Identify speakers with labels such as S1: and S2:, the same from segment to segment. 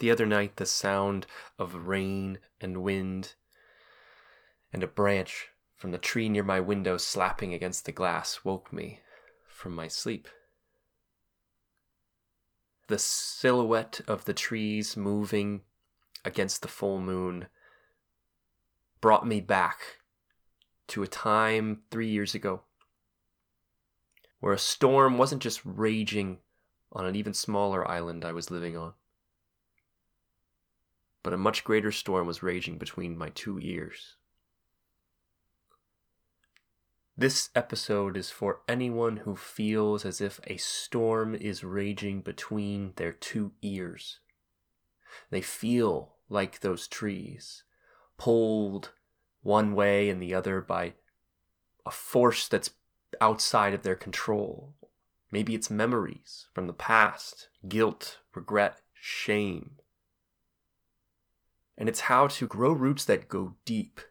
S1: The other night, the sound of rain and wind and a branch from the tree near my window slapping against the glass woke me from my sleep. The silhouette of the trees moving against the full moon brought me back to a time three years ago where a storm wasn't just raging on an even smaller island I was living on, but a much greater storm was raging between my two ears. This episode is for anyone who feels as if a storm is raging between their two ears. They feel like those trees, pulled one way and the other by a force that's outside of their control. Maybe it's memories from the past, guilt, regret, shame. And it's how to grow roots that go deep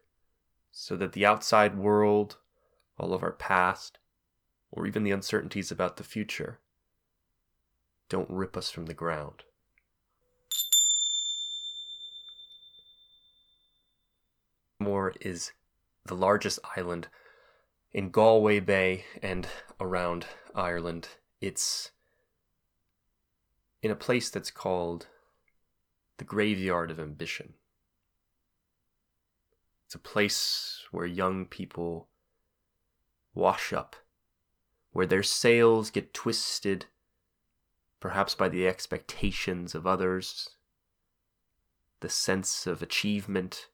S1: so that the outside world, all of our past, or even the uncertainties about the future don't rip us from the ground. Moor is the largest island in Galway Bay and around Ireland. It's in a place that's called the Graveyard of Ambition. It's a place where young people wash up, where their sails get twisted, perhaps by the expectations of others, the sense of achievement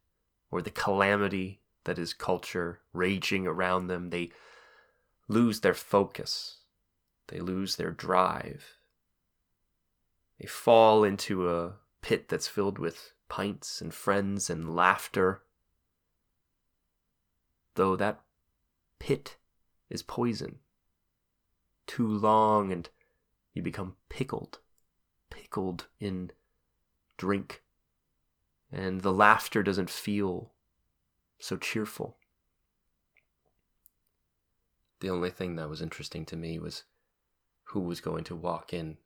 S1: or the calamity that is culture raging around them, they lose their focus. They lose their drive. They fall into a pit that's filled with pints and friends and laughter. Though that pit is poison. Too long and you become pickled, pickled in drink and the laughter doesn't feel so cheerful. The only thing that was interesting to me was who was going to walk in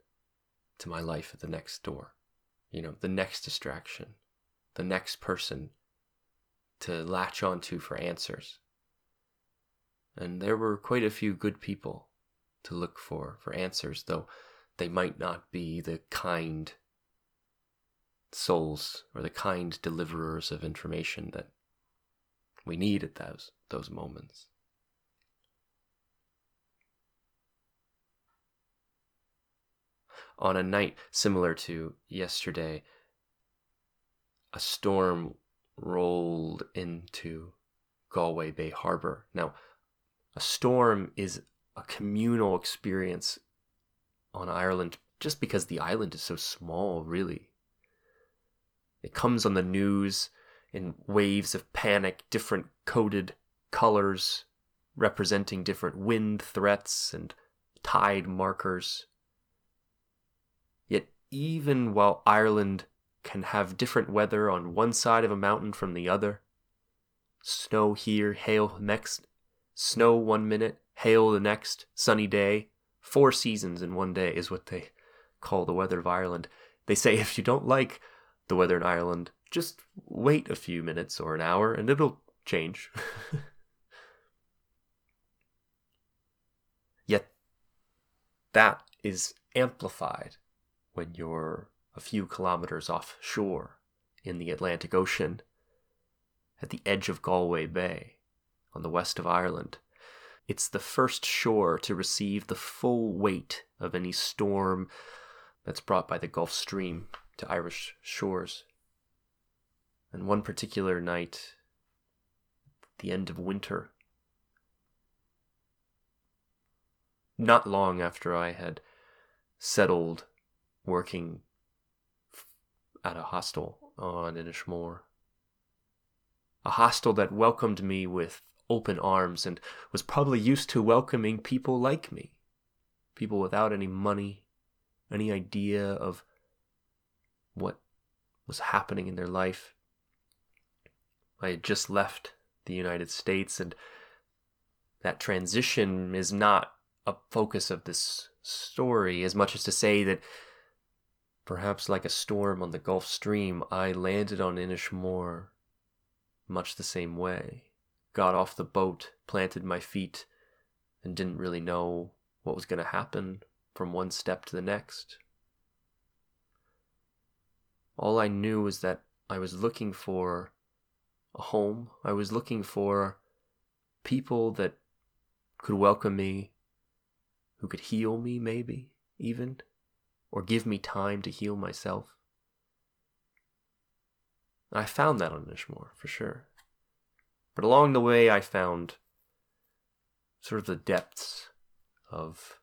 S1: to my life at the next door. You know, the next distraction, the next person to latch onto for answers. And there were quite a few good people to look for for answers, though they might not be the kind souls or the kind deliverers of information that we need at those those moments. On a night similar to yesterday, a storm rolled into Galway Bay Harbor. Now, a storm is a communal experience on Ireland just because the island is so small, really. It comes on the news in waves of panic, different coded colors representing different wind threats and tide markers. Yet, even while Ireland can have different weather on one side of a mountain from the other, snow here, hail next, snow one minute, hail the next, sunny day, four seasons in one day is what they call the weather of Ireland. They say if you don't like the weather in Ireland, just wait a few minutes or an hour and it'll change. Yet that is amplified when you're a few kilometers offshore in the Atlantic Ocean at the edge of Galway Bay on the west of Ireland. It's the first shore to receive the full weight of any storm that's brought by the Gulf Stream to Irish shores. And one particular night, the end of winter, not long after I had settled working at a hostel on Inishmore, a hostel that welcomed me with open arms and was probably used to welcoming people like me, people without any money, any idea of what was happening in their life. I had just left the United States, and that transition is not a focus of this story as much as to say that Perhaps like a storm on the Gulf Stream, I landed on Inishmore much the same way. Got off the boat, planted my feet, and didn't really know what was going to happen from one step to the next. All I knew was that I was looking for a home. I was looking for people that could welcome me, who could heal me, maybe, even, or give me time to heal myself. I found that on Inishmore, for sure. But along the way, I found sort of the depths of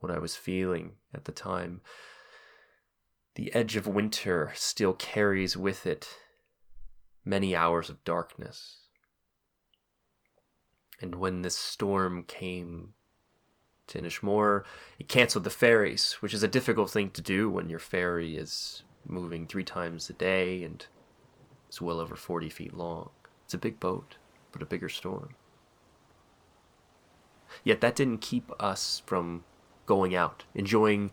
S1: what I was feeling at the time. The edge of winter still carries with it many hours of darkness. And when this storm came to Inishmore, it canceled the ferries, which is a difficult thing to do when your ferry is moving three times a day and it's well over 40 feet long. It's a big boat, but a bigger storm. Yet that didn't keep us from going out, enjoying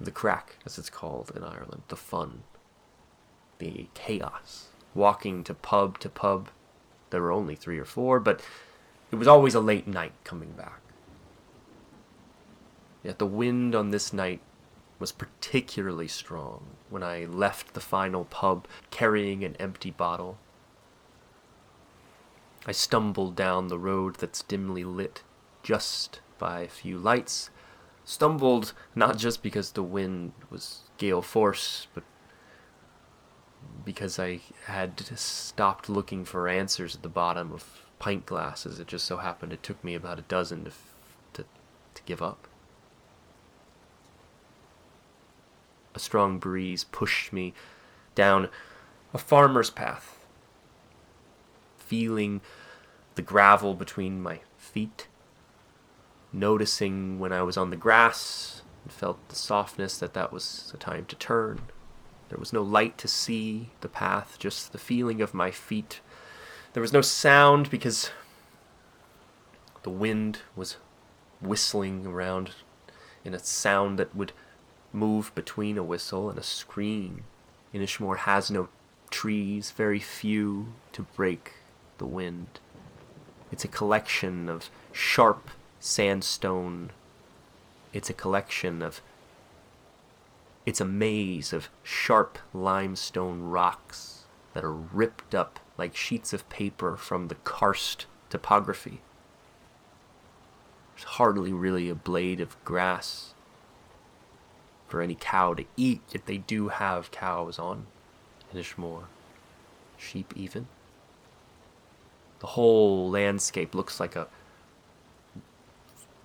S1: the crack, as it's called in Ireland, the fun, the chaos, walking to pub to pub. There were only three or four, but it was always a late night coming back. Yet the wind on this night was particularly strong when I left the final pub carrying an empty bottle. I stumbled down the road that's dimly lit just by a few lights. Stumbled not just because the wind was gale force, but because I had stopped looking for answers at the bottom of pint glasses. It just so happened it took me about a dozen to, to, to give up. A strong breeze pushed me down a farmer's path, feeling the gravel between my feet, noticing when I was on the grass and felt the softness that that was a time to turn. There was no light to see the path, just the feeling of my feet there was no sound because the wind was whistling around in a sound that would move between a whistle and a scream. Inishmore has no trees, very few to break the wind. It's a collection of sharp sandstone. It's a collection of. It's a maze of sharp limestone rocks that are ripped up like sheets of paper from the karst topography. There's hardly really a blade of grass for any cow to eat, yet they do have cows on Inishmore. Sheep, even. The whole landscape looks like a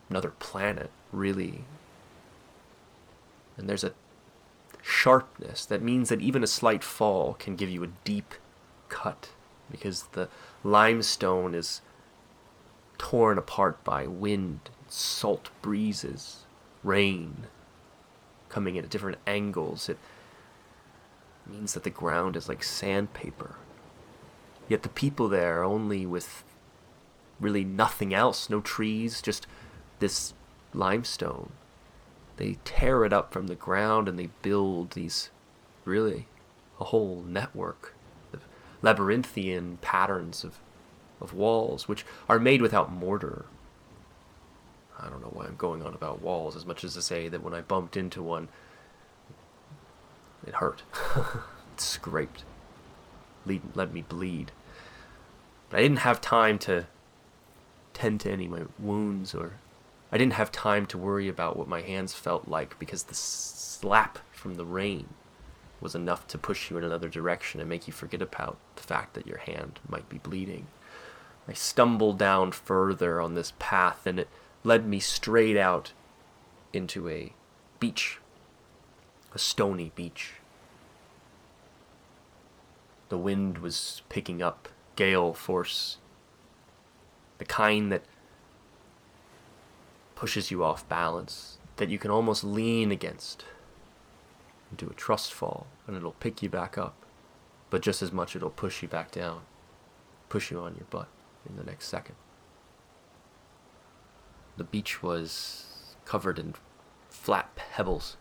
S1: another planet, really. And there's a sharpness that means that even a slight fall can give you a deep cut because the limestone is torn apart by wind, salt breezes, rain coming in at different angles. It means that the ground is like sandpaper. Yet the people there only with really nothing else, no trees, just this limestone. They tear it up from the ground and they build these really a whole network of labyrinthian patterns of, of walls, which are made without mortar. I don't know why I'm going on about walls as much as to say that when I bumped into one, it hurt. it scraped. Lead, let me bleed. But I didn't have time to tend to any of my wounds, or I didn't have time to worry about what my hands felt like because the slap from the rain was enough to push you in another direction and make you forget about the fact that your hand might be bleeding. I stumbled down further on this path and it led me straight out into a beach, a stony beach. The wind was picking up, gale force, the kind that pushes you off balance, that you can almost lean against into a trust fall and it'll pick you back up. But just as much, it'll push you back down, push you on your butt in the next second. The beach was covered in flat pebbles,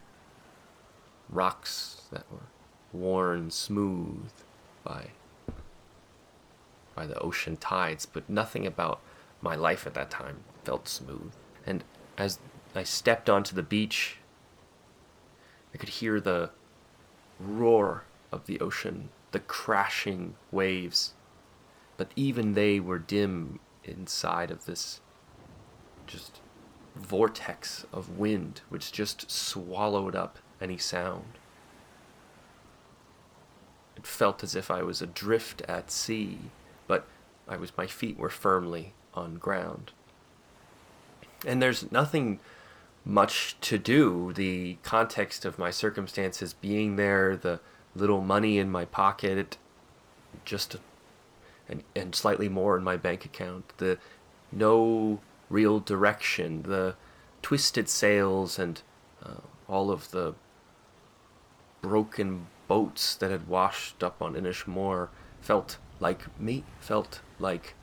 S1: rocks that were worn smooth by by the ocean tides, but nothing about my life at that time felt smooth. And as I stepped onto the beach, I could hear the roar of the ocean, the crashing waves. But even they were dim inside of this just vortex of wind which just swallowed up any sound. It felt as if I was adrift at sea, but I was my feet were firmly on ground. And there's nothing much to do. The context of my circumstances being there, the little money in my pocket, just and, and slightly more in my bank account, the no real direction, the twisted sails, and uh, all of the broken boats that had washed up on Inishmore felt like me, felt like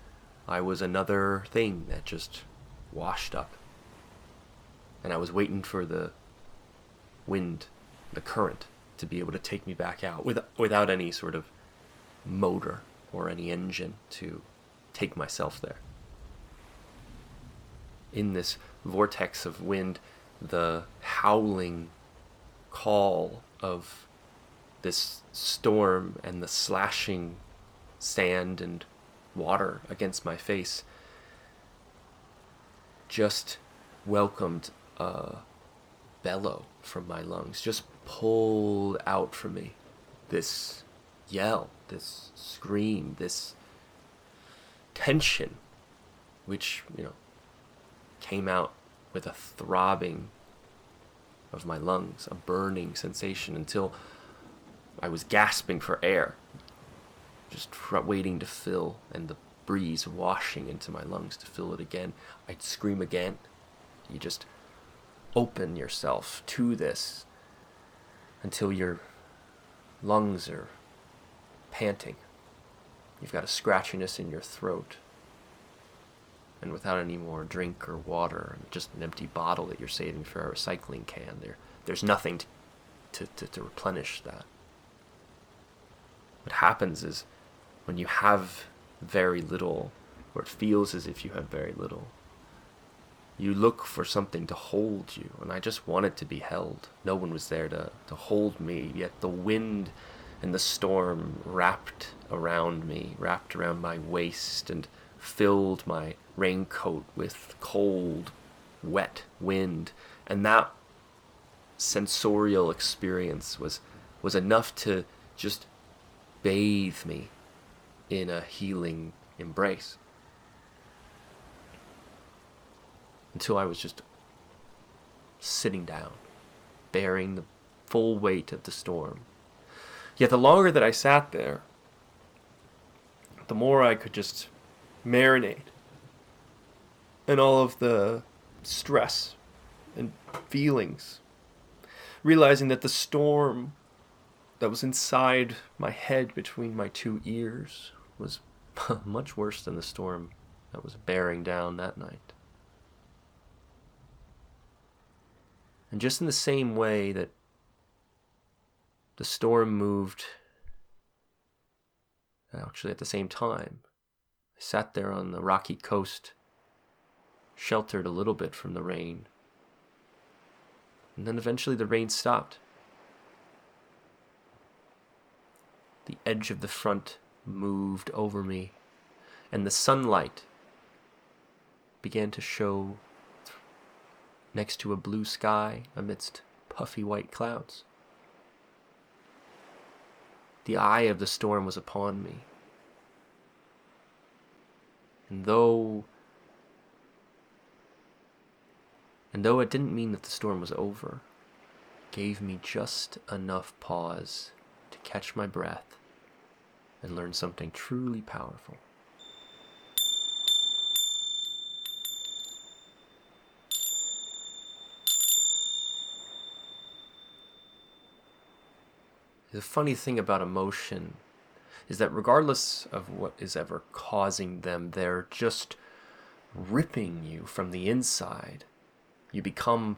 S1: I was another thing that just washed up. And I was waiting for the wind, the current, to be able to take me back out with, without any sort of motor or any engine to take myself there. In this vortex of wind, the howling call of this storm and the slashing sand and water against my face just welcomed a bellow from my lungs, just pulled out from me. This yell, this scream, this tension, which, you know, came out with a throbbing of my lungs, a burning sensation until I was gasping for air, just waiting to fill, and the breeze washing into my lungs to fill it again. I'd scream again. You just open yourself to this until your lungs are panting. You've got a scratchiness in your throat. And without any more drink or water, just an empty bottle that you're saving for a recycling can, there, there's nothing to, to, to, to replenish that what happens is when you have very little, or it feels as if you have very little, you look for something to hold you. And I just wanted to be held. No one was there to, to hold me, yet the wind and the storm wrapped around me, wrapped around my waist, and filled my raincoat with cold, wet wind. And that sensorial experience was, was enough to just bathe me in a healing embrace. Until I was just sitting down, bearing the full weight of the storm. Yet the longer that I sat there, the more I could just marinate and all of the stress and feelings, realizing that the storm that was inside my head between my two ears was much worse than the storm that was bearing down that night. And just in the same way that the storm moved, actually at the same time, sat there on the rocky coast, sheltered a little bit from the rain. And then eventually the rain stopped. The edge of the front moved over me, and the sunlight began to show next to a blue sky amidst puffy white clouds. The eye of the storm was upon me. And though and though it didn't mean that the storm was over, gave me just enough pause to catch my breath and learn something truly powerful. The funny thing about emotion is that regardless of what is ever causing them, they're just ripping you from the inside. You become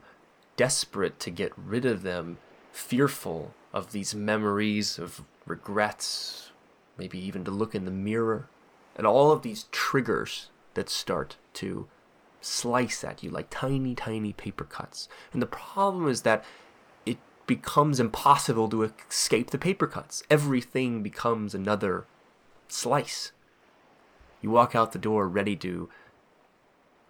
S1: desperate to get rid of them fearful of these memories of regrets, maybe even to look in the mirror, and all of these triggers that start to slice at you like tiny, tiny paper cuts. And the problem is that becomes impossible to escape the paper cuts. Everything becomes another slice. You walk out the door ready to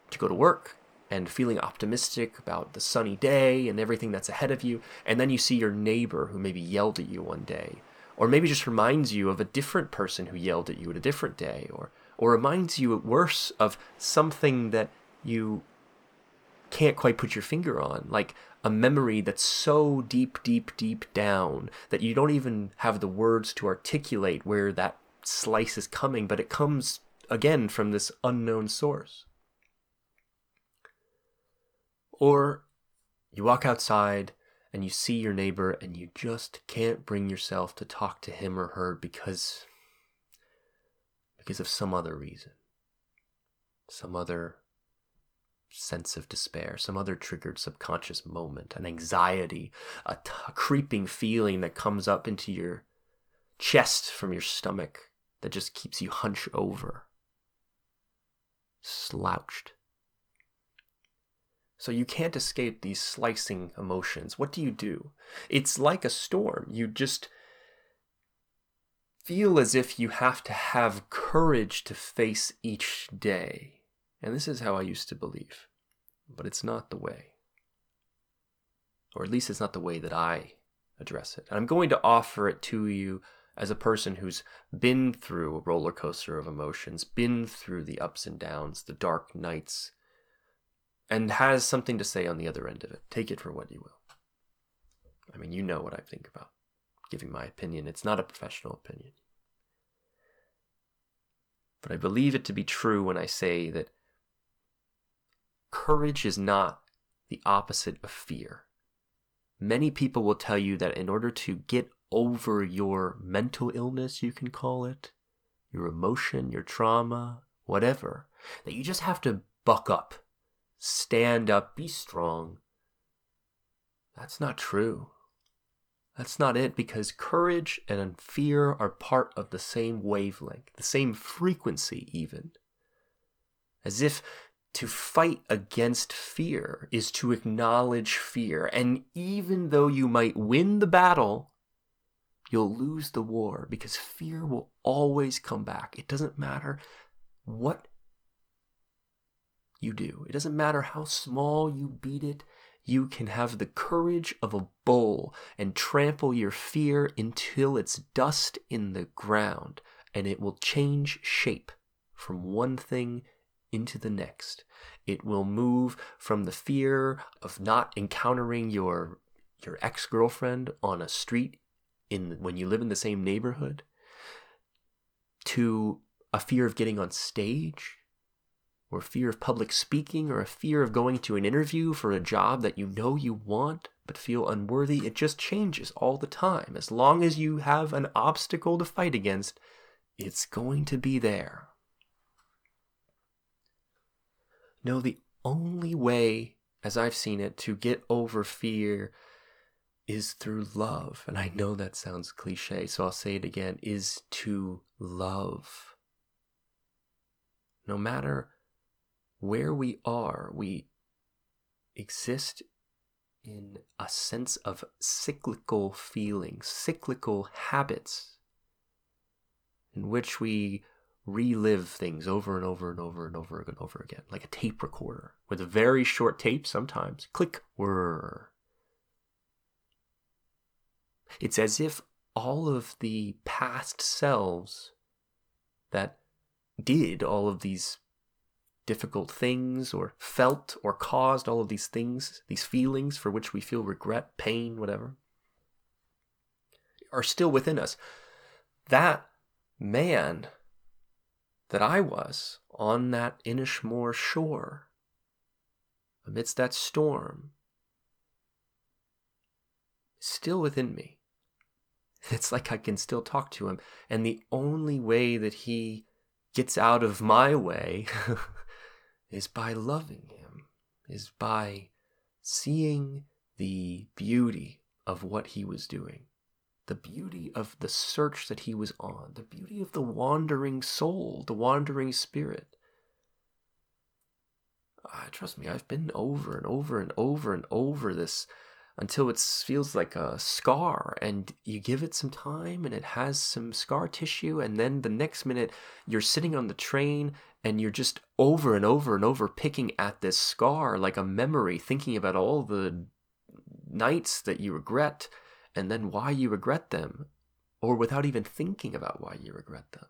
S1: to go to work and feeling optimistic about the sunny day and everything that's ahead of you, and then you see your neighbor who maybe yelled at you one day, or maybe just reminds you of a different person who yelled at you at a different day, or or reminds you at worse of something that you can't quite put your finger on, like a memory that's so deep, deep, deep down that you don't even have the words to articulate where that slice is coming, but it comes again from this unknown source. Or you walk outside and you see your neighbor and you just can't bring yourself to talk to him or her because because of some other reason. Some other sense of despair, some other triggered subconscious moment, an anxiety, a, t- a creeping feeling that comes up into your chest from your stomach that just keeps you hunched over, slouched. So you can't escape these slicing emotions. What do you do? It's like a storm. You just feel as if you have to have courage to face each day. And this is how I used to believe. But it's not the way. Or at least it's not the way that I address it. And I'm going to offer it to you as a person who's been through a roller coaster of emotions, been through the ups and downs, the dark nights, and has something to say on the other end of it. Take it for what you will. I mean, you know what I think about giving my opinion. It's not a professional opinion. But I believe it to be true when I say that courage is not the opposite of fear. Many people will tell you that in order to get over your mental illness, you can call it, your emotion, your trauma, whatever, that you just have to buck up stand up, be strong. That's not true. That's not it because courage and fear are part of the same wavelength, the same frequency, even. As if to fight against fear is to acknowledge fear. And even though you might win the battle, you'll lose the war because fear will always come back. It doesn't matter what you do. It doesn't matter how small you beat it, you can have the courage of a bull and trample your fear until it's dust in the ground, and it will change shape from one thing into the next. It will move from the fear of not encountering your your ex-girlfriend on a street in when you live in the same neighborhood to a fear of getting on stage or fear of public speaking, or a fear of going to an interview for a job that you know you want but feel unworthy, it just changes all the time. As long as you have an obstacle to fight against, it's going to be there. No, the only way, as I've seen it, to get over fear is through love. And I know that sounds cliche, so I'll say it again is to love. No matter where we are, we exist in a sense of cyclical feelings, cyclical habits, in which we relive things over and over and over and over and over again, like a tape recorder with a very short tape sometimes. Click, whir. It's as if all of the past selves that did all of these difficult things or felt or caused all of these things, these feelings for which we feel regret, pain, whatever, are still within us. That man that I was on that Inishmore shore, amidst that storm, still within me. It's like I can still talk to him. And the only way that he gets out of my way is by loving Him, is by seeing the beauty of what he was doing, the beauty of the search that he was on, the beauty of the wandering soul, the wandering spirit. Uh, trust me, I've been over and over and over and over this until it feels like a scar and you give it some time and it has some scar tissue and then the next minute you're sitting on the train and you're just over and over and over picking at this scar like a memory thinking about all the nights that you regret and then why you regret them or without even thinking about why you regret them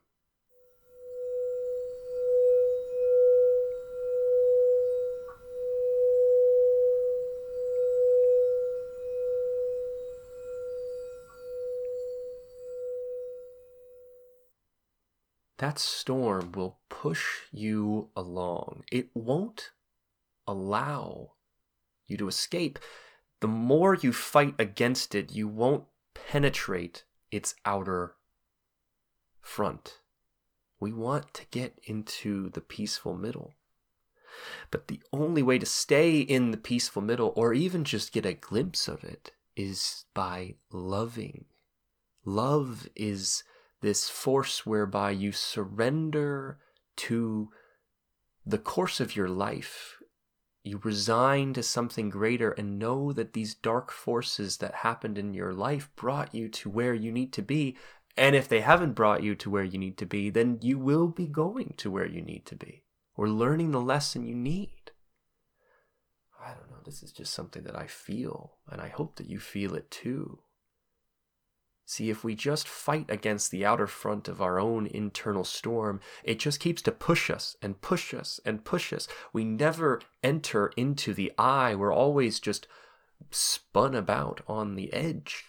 S1: that storm will push you along. It won't allow you to escape. The more you fight against it, you won't penetrate its outer front. We want to get into the peaceful middle. But the only way to stay in the peaceful middle, or even just get a glimpse of it, is by loving. Love is this force whereby you surrender to the course of your life. You resign to something greater and know that these dark forces that happened in your life brought you to where you need to be. And if they haven't brought you to where you need to be, then you will be going to where you need to be or learning the lesson you need. I don't know. This is just something that I feel, and I hope that you feel it too. See, if we just fight against the outer front of our own internal storm, it just keeps to push us and push us and push us. We never enter into the eye. We're always just spun about on the edge.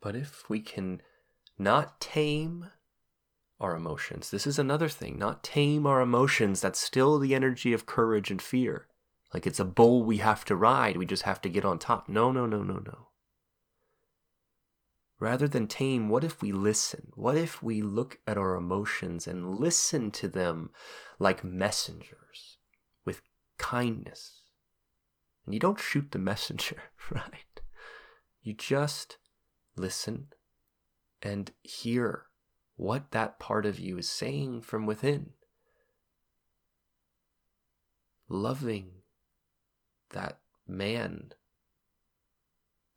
S1: But if we can not tame our emotions, this is another thing, not tame our emotions, that's still the energy of courage and fear. Like it's a bull we have to ride, we just have to get on top. No, no, no, no, no. Rather than tame, what if we listen? What if we look at our emotions and listen to them like messengers with kindness? And you don't shoot the messenger, right? You just listen and hear what that part of you is saying from within. Loving that man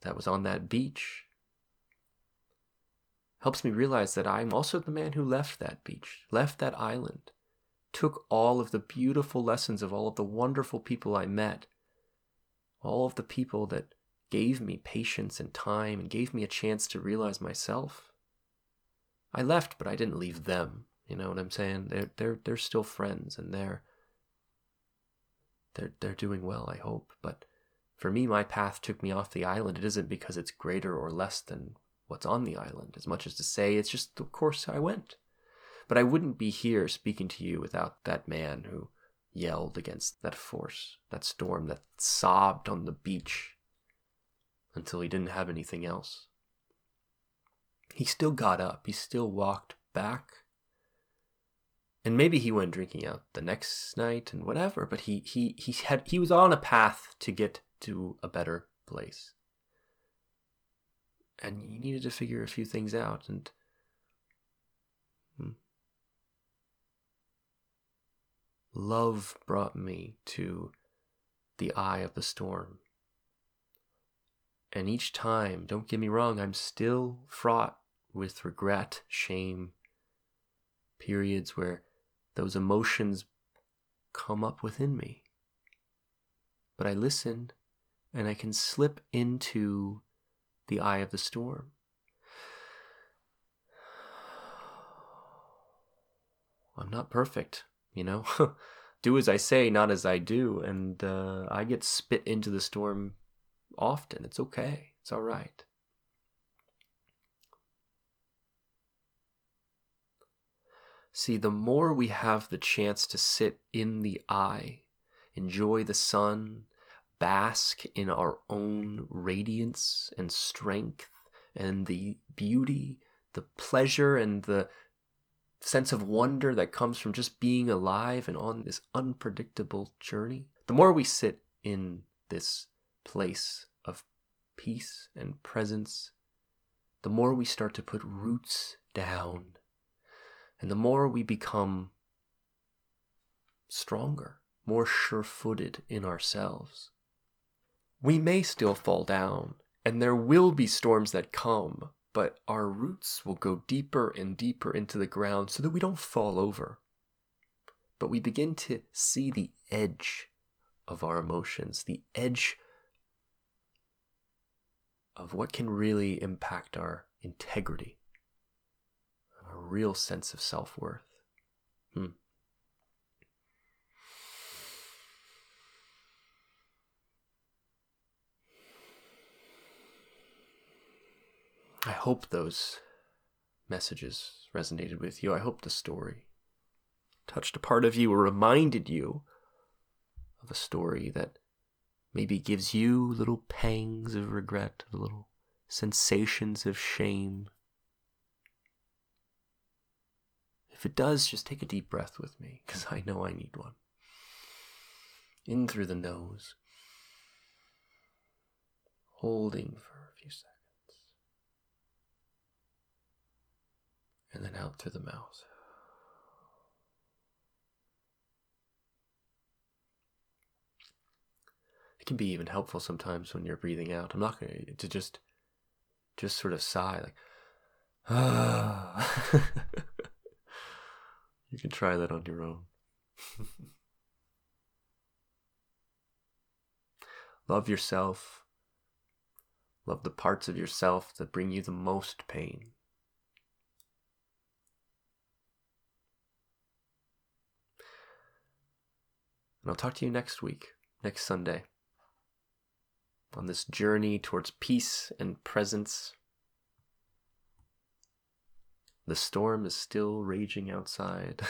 S1: that was on that beach helps me realize that I'm also the man who left that beach, left that island, took all of the beautiful lessons of all of the wonderful people I met, all of the people that gave me patience and time and gave me a chance to realize myself. I left, but I didn't leave them. You know what I'm saying? They're they're they're still friends and they're they're they're doing well, I hope. But for me, my path took me off the island. It isn't because it's greater or less than what's on the island, as much as to say it's just the course I went. But I wouldn't be here speaking to you without that man who yelled against that force, that storm that sobbed on the beach until he didn't have anything else. He still got up, he still walked back and maybe he went drinking out the next night and whatever but he he he had he was on a path to get to a better place and he needed to figure a few things out and hmm. love brought me to the eye of the storm and each time don't get me wrong i'm still fraught with regret shame periods where those emotions come up within me. But I listen and I can slip into the eye of the storm. I'm not perfect, you know? do as I say, not as I do. And uh, I get spit into the storm often. It's okay, it's all right. See, the more we have the chance to sit in the eye, enjoy the sun, bask in our own radiance and strength and the beauty, the pleasure, and the sense of wonder that comes from just being alive and on this unpredictable journey, the more we sit in this place of peace and presence, the more we start to put roots down, and the more we become stronger, more sure footed in ourselves. We may still fall down, and there will be storms that come, but our roots will go deeper and deeper into the ground so that we don't fall over. But we begin to see the edge of our emotions, the edge of what can really impact our integrity, real sense of self worth. Hmm. I hope those messages resonated with you. I hope the story touched a part of you or reminded you of a story that maybe gives you little pangs of regret, little sensations of shame. If it does, just take a deep breath with me, because I know I need one. In through the nose, holding for a few seconds. and then out through the mouth. It can be even helpful sometimes when you're breathing out. I'm not going to just just sort of sigh like ah. you can try that on your own. Love yourself. Love the parts of yourself that bring you the most pain. And I'll talk to you next week, next Sunday, on this journey towards peace and presence. The storm is still raging outside.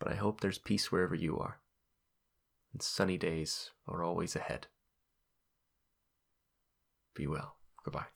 S1: but I hope there's peace wherever you are. And sunny days are always ahead. Be well. Goodbye.